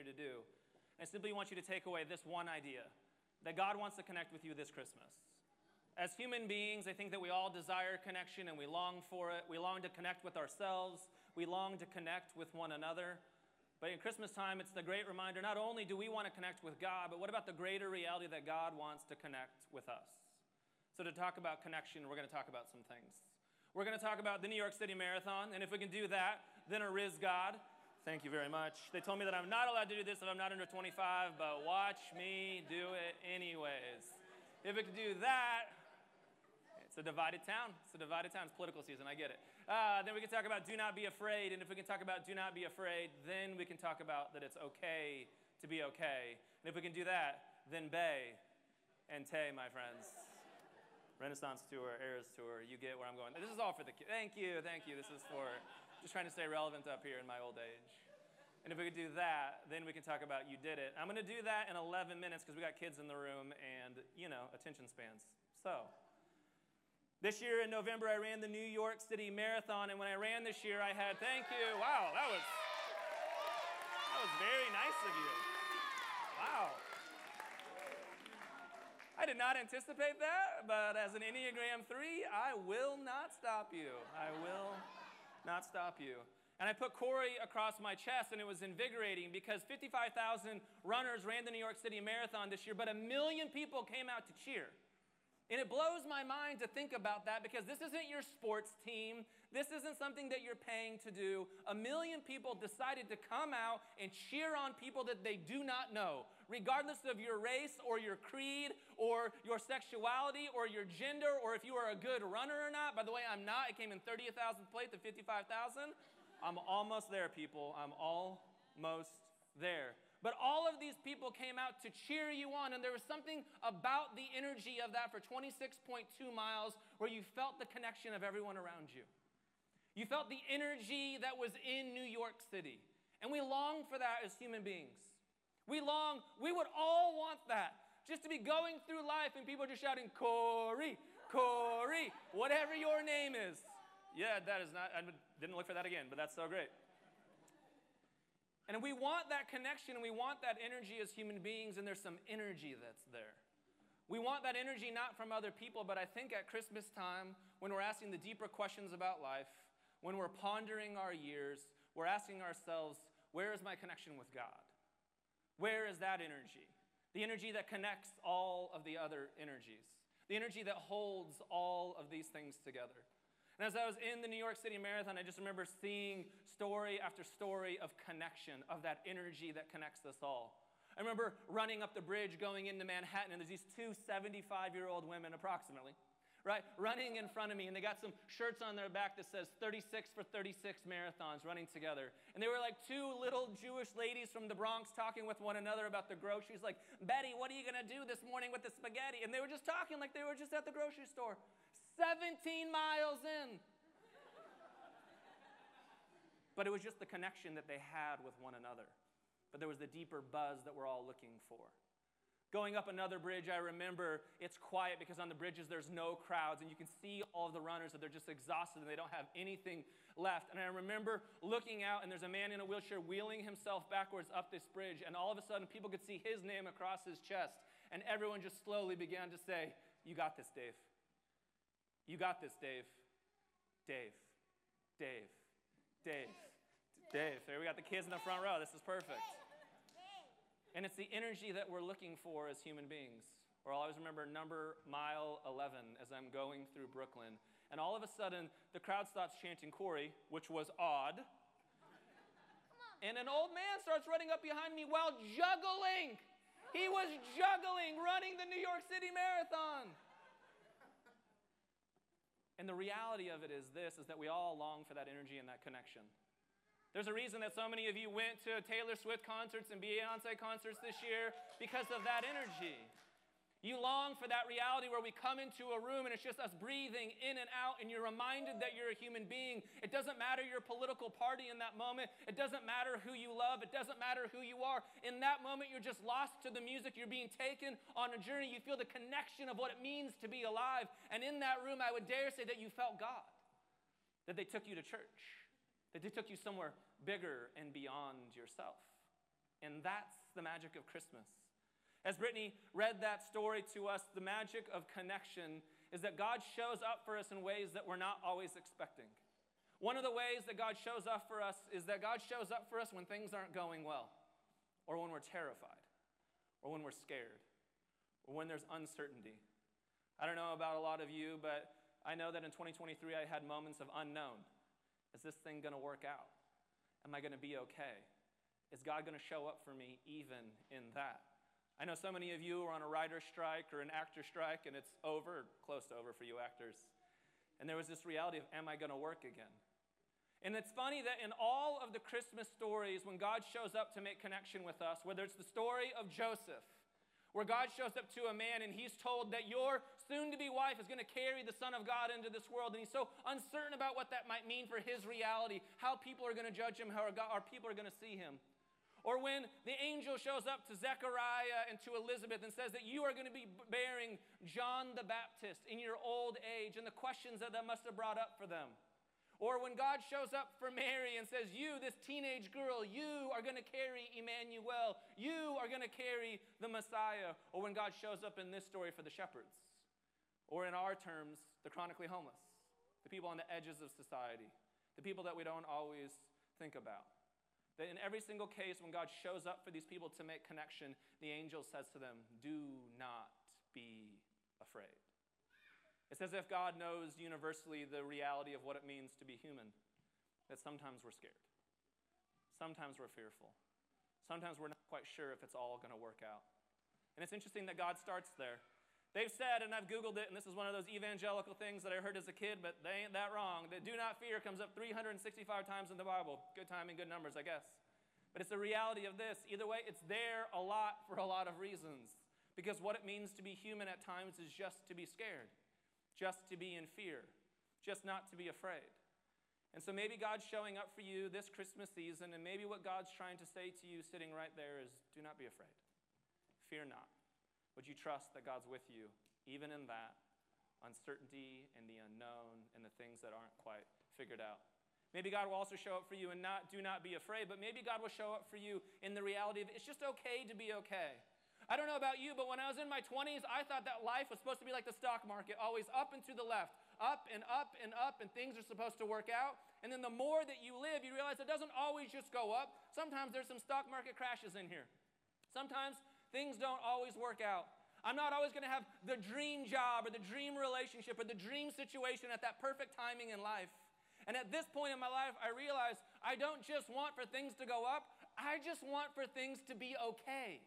here to do. I simply want you to take away this one idea that God wants to connect with you this Christmas. As human beings, I think that we all desire connection and we long for it. We long to connect with ourselves, we long to connect with one another. But in Christmas time, it's the great reminder not only do we want to connect with God, but what about the greater reality that God wants to connect with us? So, to talk about connection, we're going to talk about some things. We're going to talk about the New York City Marathon, and if we can do that, then a Riz God. Thank you very much. They told me that I'm not allowed to do this if I'm not under 25, but watch me do it anyways. If we can do that, it's a divided town. It's a divided town. It's political season. I get it. Uh, then we can talk about do not be afraid. And if we can talk about do not be afraid, then we can talk about that it's okay to be okay. And if we can do that, then Bey and Tay, my friends. Renaissance tour, Eras tour. You get where I'm going. This is all for the kids. Thank you. Thank you. This is for just trying to stay relevant up here in my old age. And if we could do that, then we can talk about you did it. I'm going to do that in 11 minutes because we got kids in the room and, you know, attention spans. So, this year in November, I ran the New York City Marathon, and when I ran this year, I had, thank you, wow, that was, that was very nice of you. Wow. I did not anticipate that, but as an Enneagram 3, I will not stop you. I will not stop you. And I put Corey across my chest, and it was invigorating because 55,000 runners ran the New York City Marathon this year, but a million people came out to cheer. And it blows my mind to think about that because this isn't your sports team. This isn't something that you're paying to do. A million people decided to come out and cheer on people that they do not know, regardless of your race or your creed or your sexuality or your gender or if you are a good runner or not. By the way, I'm not. It came in 30,000 place to 55,000. I'm almost there, people. I'm almost there. But all of these people came out to cheer you on, and there was something about the energy of that for 26.2 miles where you felt the connection of everyone around you. You felt the energy that was in New York City. And we long for that as human beings. We long, we would all want that. Just to be going through life and people just shouting, Corey, Corey, whatever your name is. Yeah, that is not, I didn't look for that again, but that's so great. And we want that connection and we want that energy as human beings, and there's some energy that's there. We want that energy not from other people, but I think at Christmas time, when we're asking the deeper questions about life, when we're pondering our years, we're asking ourselves, where is my connection with God? Where is that energy? The energy that connects all of the other energies, the energy that holds all of these things together. And as I was in the New York City Marathon, I just remember seeing story after story of connection, of that energy that connects us all. I remember running up the bridge going into Manhattan, and there's these two 75 year old women, approximately, right, running in front of me, and they got some shirts on their back that says 36 for 36 marathons running together. And they were like two little Jewish ladies from the Bronx talking with one another about the groceries, like, Betty, what are you gonna do this morning with the spaghetti? And they were just talking like they were just at the grocery store. 17 miles in. But it was just the connection that they had with one another. But there was the deeper buzz that we're all looking for. Going up another bridge, I remember it's quiet because on the bridges there's no crowds, and you can see all of the runners that they're just exhausted and they don't have anything left. And I remember looking out, and there's a man in a wheelchair wheeling himself backwards up this bridge, and all of a sudden people could see his name across his chest, and everyone just slowly began to say, You got this, Dave. You got this, Dave. Dave. Dave. Dave. Dave. There we got the kids in the front row. This is perfect. And it's the energy that we're looking for as human beings. Or I'll always remember number mile 11 as I'm going through Brooklyn. And all of a sudden, the crowd stops chanting Corey, which was odd. And an old man starts running up behind me while juggling. He was juggling, running the New York City Marathon. And the reality of it is this is that we all long for that energy and that connection. There's a reason that so many of you went to Taylor Swift concerts and Beyonce concerts this year because of that energy. You long for that reality where we come into a room and it's just us breathing in and out, and you're reminded that you're a human being. It doesn't matter your political party in that moment. It doesn't matter who you love. It doesn't matter who you are. In that moment, you're just lost to the music. You're being taken on a journey. You feel the connection of what it means to be alive. And in that room, I would dare say that you felt God, that they took you to church, that they took you somewhere bigger and beyond yourself. And that's the magic of Christmas. As Brittany read that story to us, the magic of connection is that God shows up for us in ways that we're not always expecting. One of the ways that God shows up for us is that God shows up for us when things aren't going well, or when we're terrified, or when we're scared, or when there's uncertainty. I don't know about a lot of you, but I know that in 2023 I had moments of unknown. Is this thing going to work out? Am I going to be okay? Is God going to show up for me even in that? I know so many of you are on a writer's strike or an actor strike, and it's over, close to over for you actors. And there was this reality of, am I going to work again? And it's funny that in all of the Christmas stories, when God shows up to make connection with us, whether it's the story of Joseph, where God shows up to a man and he's told that your soon to be wife is going to carry the Son of God into this world. And he's so uncertain about what that might mean for his reality, how people are going to judge him, how our people are going to see him. Or when the angel shows up to Zechariah and to Elizabeth and says that you are going to be bearing John the Baptist in your old age and the questions that that must have brought up for them. Or when God shows up for Mary and says, You, this teenage girl, you are going to carry Emmanuel. You are going to carry the Messiah. Or when God shows up in this story for the shepherds. Or in our terms, the chronically homeless, the people on the edges of society, the people that we don't always think about. That in every single case, when God shows up for these people to make connection, the angel says to them, Do not be afraid. It's as if God knows universally the reality of what it means to be human, that sometimes we're scared, sometimes we're fearful, sometimes we're not quite sure if it's all going to work out. And it's interesting that God starts there. They've said, and I've Googled it, and this is one of those evangelical things that I heard as a kid, but they ain't that wrong, that do not fear comes up 365 times in the Bible. Good timing, good numbers, I guess. But it's the reality of this. Either way, it's there a lot for a lot of reasons. Because what it means to be human at times is just to be scared, just to be in fear, just not to be afraid. And so maybe God's showing up for you this Christmas season, and maybe what God's trying to say to you sitting right there is do not be afraid. Fear not. Would you trust that God's with you, even in that uncertainty and the unknown and the things that aren't quite figured out? Maybe God will also show up for you and not do not be afraid, but maybe God will show up for you in the reality of it's just okay to be okay. I don't know about you, but when I was in my 20s, I thought that life was supposed to be like the stock market, always up and to the left, up and up and up, and things are supposed to work out. And then the more that you live, you realize it doesn't always just go up. Sometimes there's some stock market crashes in here. Sometimes things don't always work out. I'm not always going to have the dream job or the dream relationship or the dream situation at that perfect timing in life. And at this point in my life, I realize I don't just want for things to go up, I just want for things to be okay.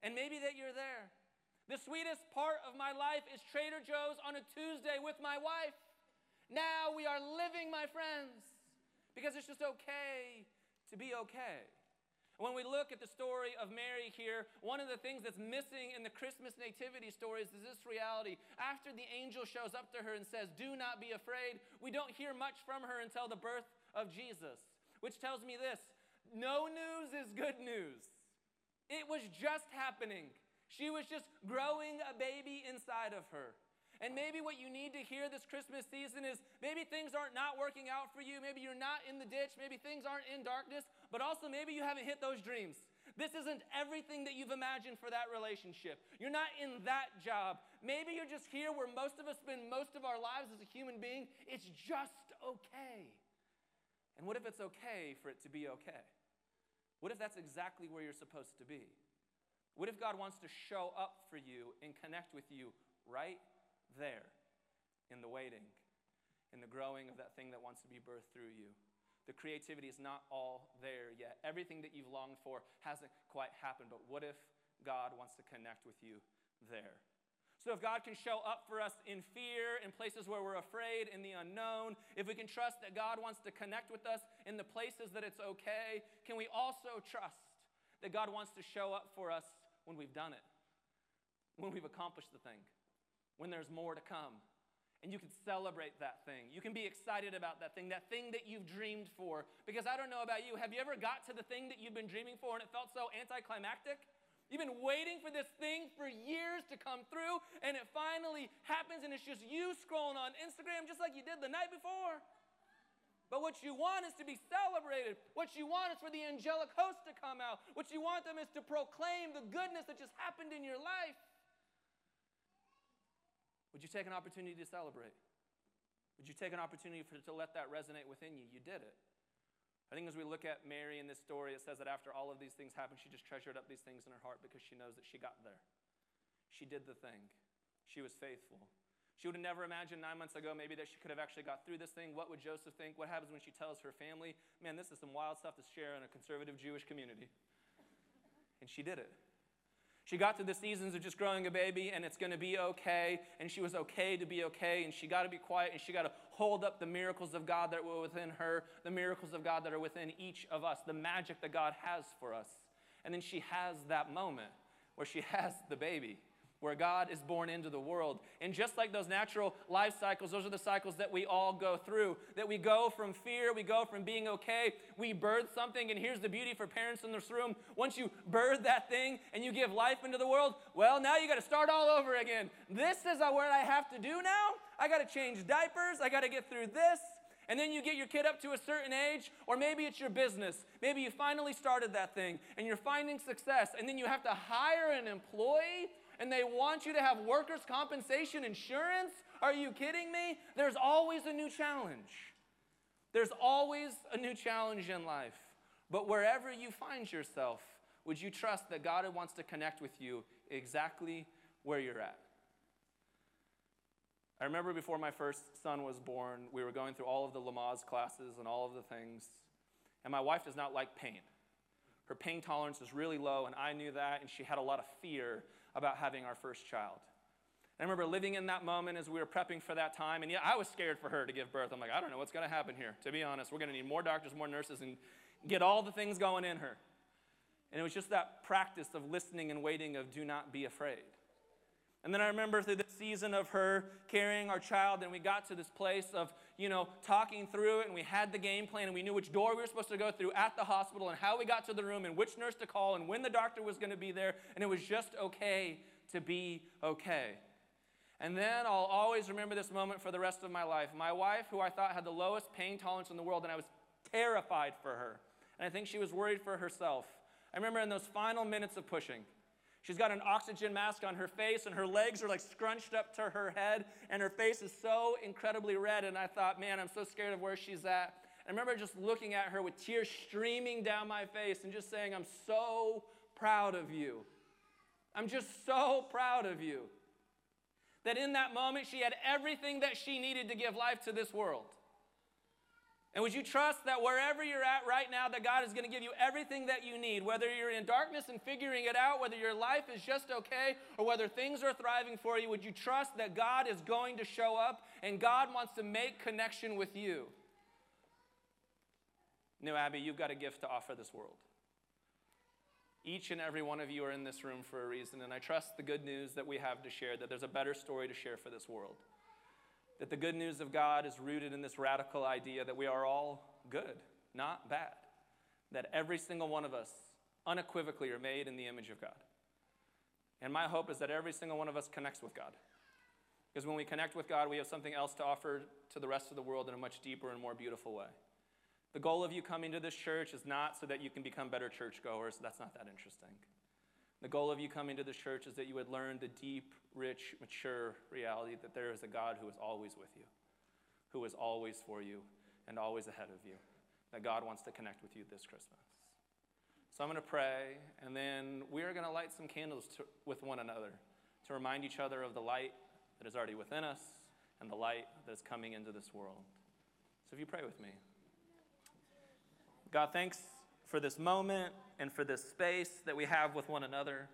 And maybe that you're there. The sweetest part of my life is Trader Joe's on a Tuesday with my wife. Now we are living, my friends, because it's just okay to be okay. When we look at the story of Mary here, one of the things that's missing in the Christmas nativity stories is this reality. After the angel shows up to her and says, Do not be afraid, we don't hear much from her until the birth of Jesus, which tells me this no news is good news. It was just happening. She was just growing a baby inside of her. And maybe what you need to hear this Christmas season is maybe things aren't not working out for you. Maybe you're not in the ditch. Maybe things aren't in darkness. But also, maybe you haven't hit those dreams. This isn't everything that you've imagined for that relationship. You're not in that job. Maybe you're just here where most of us spend most of our lives as a human being. It's just okay. And what if it's okay for it to be okay? What if that's exactly where you're supposed to be? What if God wants to show up for you and connect with you right there in the waiting, in the growing of that thing that wants to be birthed through you. The creativity is not all there yet. Everything that you've longed for hasn't quite happened, but what if God wants to connect with you there? So, if God can show up for us in fear, in places where we're afraid, in the unknown, if we can trust that God wants to connect with us in the places that it's okay, can we also trust that God wants to show up for us when we've done it, when we've accomplished the thing? When there's more to come. And you can celebrate that thing. You can be excited about that thing, that thing that you've dreamed for. Because I don't know about you, have you ever got to the thing that you've been dreaming for and it felt so anticlimactic? You've been waiting for this thing for years to come through, and it finally happens, and it's just you scrolling on Instagram just like you did the night before. But what you want is to be celebrated. What you want is for the angelic host to come out. What you want them is to proclaim the goodness that just happened in your life. Would you take an opportunity to celebrate? Would you take an opportunity for, to let that resonate within you? You did it. I think as we look at Mary in this story, it says that after all of these things happened, she just treasured up these things in her heart because she knows that she got there. She did the thing, she was faithful. She would have never imagined nine months ago maybe that she could have actually got through this thing. What would Joseph think? What happens when she tells her family? Man, this is some wild stuff to share in a conservative Jewish community. And she did it. She got through the seasons of just growing a baby and it's going to be okay. And she was okay to be okay. And she got to be quiet and she got to hold up the miracles of God that were within her, the miracles of God that are within each of us, the magic that God has for us. And then she has that moment where she has the baby where God is born into the world. And just like those natural life cycles, those are the cycles that we all go through. That we go from fear, we go from being okay, we birth something. And here's the beauty for parents in this room once you birth that thing and you give life into the world, well, now you got to start all over again. This is what I have to do now. I got to change diapers, I got to get through this. And then you get your kid up to a certain age, or maybe it's your business. Maybe you finally started that thing and you're finding success, and then you have to hire an employee and they want you to have workers' compensation insurance? Are you kidding me? There's always a new challenge. There's always a new challenge in life. But wherever you find yourself, would you trust that God wants to connect with you exactly where you're at? I remember before my first son was born, we were going through all of the Lamaze classes and all of the things. And my wife does not like pain. Her pain tolerance is really low, and I knew that, and she had a lot of fear about having our first child. I remember living in that moment as we were prepping for that time, and yeah, I was scared for her to give birth. I'm like, I don't know what's going to happen here. To be honest, we're going to need more doctors, more nurses, and get all the things going in her. And it was just that practice of listening and waiting of do not be afraid. And then I remember through the season of her carrying our child, and we got to this place of, you know, talking through it, and we had the game plan, and we knew which door we were supposed to go through at the hospital, and how we got to the room, and which nurse to call, and when the doctor was going to be there, and it was just okay to be okay. And then I'll always remember this moment for the rest of my life. My wife, who I thought had the lowest pain tolerance in the world, and I was terrified for her. And I think she was worried for herself. I remember in those final minutes of pushing, She's got an oxygen mask on her face, and her legs are like scrunched up to her head, and her face is so incredibly red. And I thought, man, I'm so scared of where she's at. I remember just looking at her with tears streaming down my face and just saying, I'm so proud of you. I'm just so proud of you. That in that moment, she had everything that she needed to give life to this world. And would you trust that wherever you're at right now, that God is going to give you everything that you need, whether you're in darkness and figuring it out, whether your life is just okay, or whether things are thriving for you, would you trust that God is going to show up and God wants to make connection with you? New Abbey, you've got a gift to offer this world. Each and every one of you are in this room for a reason, and I trust the good news that we have to share, that there's a better story to share for this world that the good news of God is rooted in this radical idea that we are all good, not bad. That every single one of us unequivocally are made in the image of God. And my hope is that every single one of us connects with God. Because when we connect with God, we have something else to offer to the rest of the world in a much deeper and more beautiful way. The goal of you coming to this church is not so that you can become better churchgoers. That's not that interesting. The goal of you coming to this church is that you would learn the deep, rich, mature reality that there is a God who is always with you, who is always for you, and always ahead of you. That God wants to connect with you this Christmas. So I'm going to pray, and then we are going to light some candles to, with one another to remind each other of the light that is already within us and the light that is coming into this world. So if you pray with me. God, thanks for this moment and for this space that we have with one another.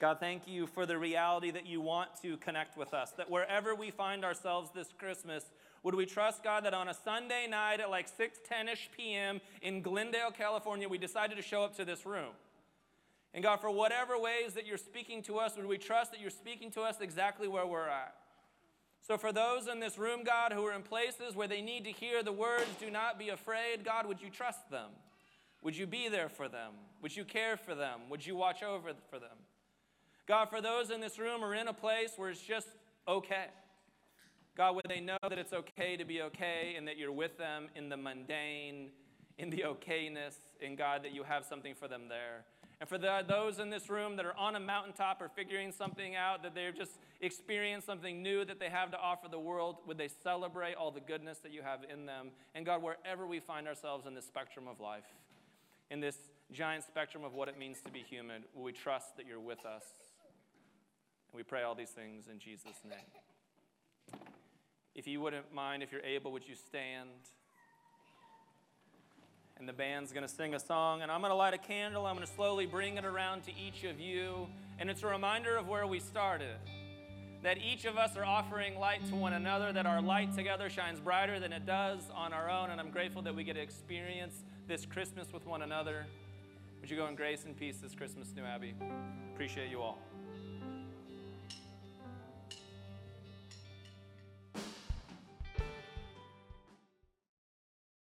God, thank you for the reality that you want to connect with us, that wherever we find ourselves this Christmas, would we trust, God, that on a Sunday night at like 6 10 ish p.m. in Glendale, California, we decided to show up to this room? And God, for whatever ways that you're speaking to us, would we trust that you're speaking to us exactly where we're at? So, for those in this room, God, who are in places where they need to hear the words, do not be afraid, God, would you trust them? Would you be there for them? Would you care for them? Would you watch over for them? God, for those in this room are in a place where it's just okay. God, would they know that it's okay to be okay and that you're with them in the mundane, in the okayness, in God, that you have something for them there. And for the, those in this room that are on a mountaintop or figuring something out, that they've just experienced something new that they have to offer the world, would they celebrate all the goodness that you have in them? And God, wherever we find ourselves in the spectrum of life, in this giant spectrum of what it means to be human, will we trust that you're with us? And we pray all these things in Jesus' name. If you wouldn't mind, if you're able, would you stand? And the band's going to sing a song, and I'm going to light a candle. I'm going to slowly bring it around to each of you. And it's a reminder of where we started that each of us are offering light to one another, that our light together shines brighter than it does on our own. And I'm grateful that we get to experience this Christmas with one another. Would you go in grace and peace this Christmas, New Abbey? Appreciate you all.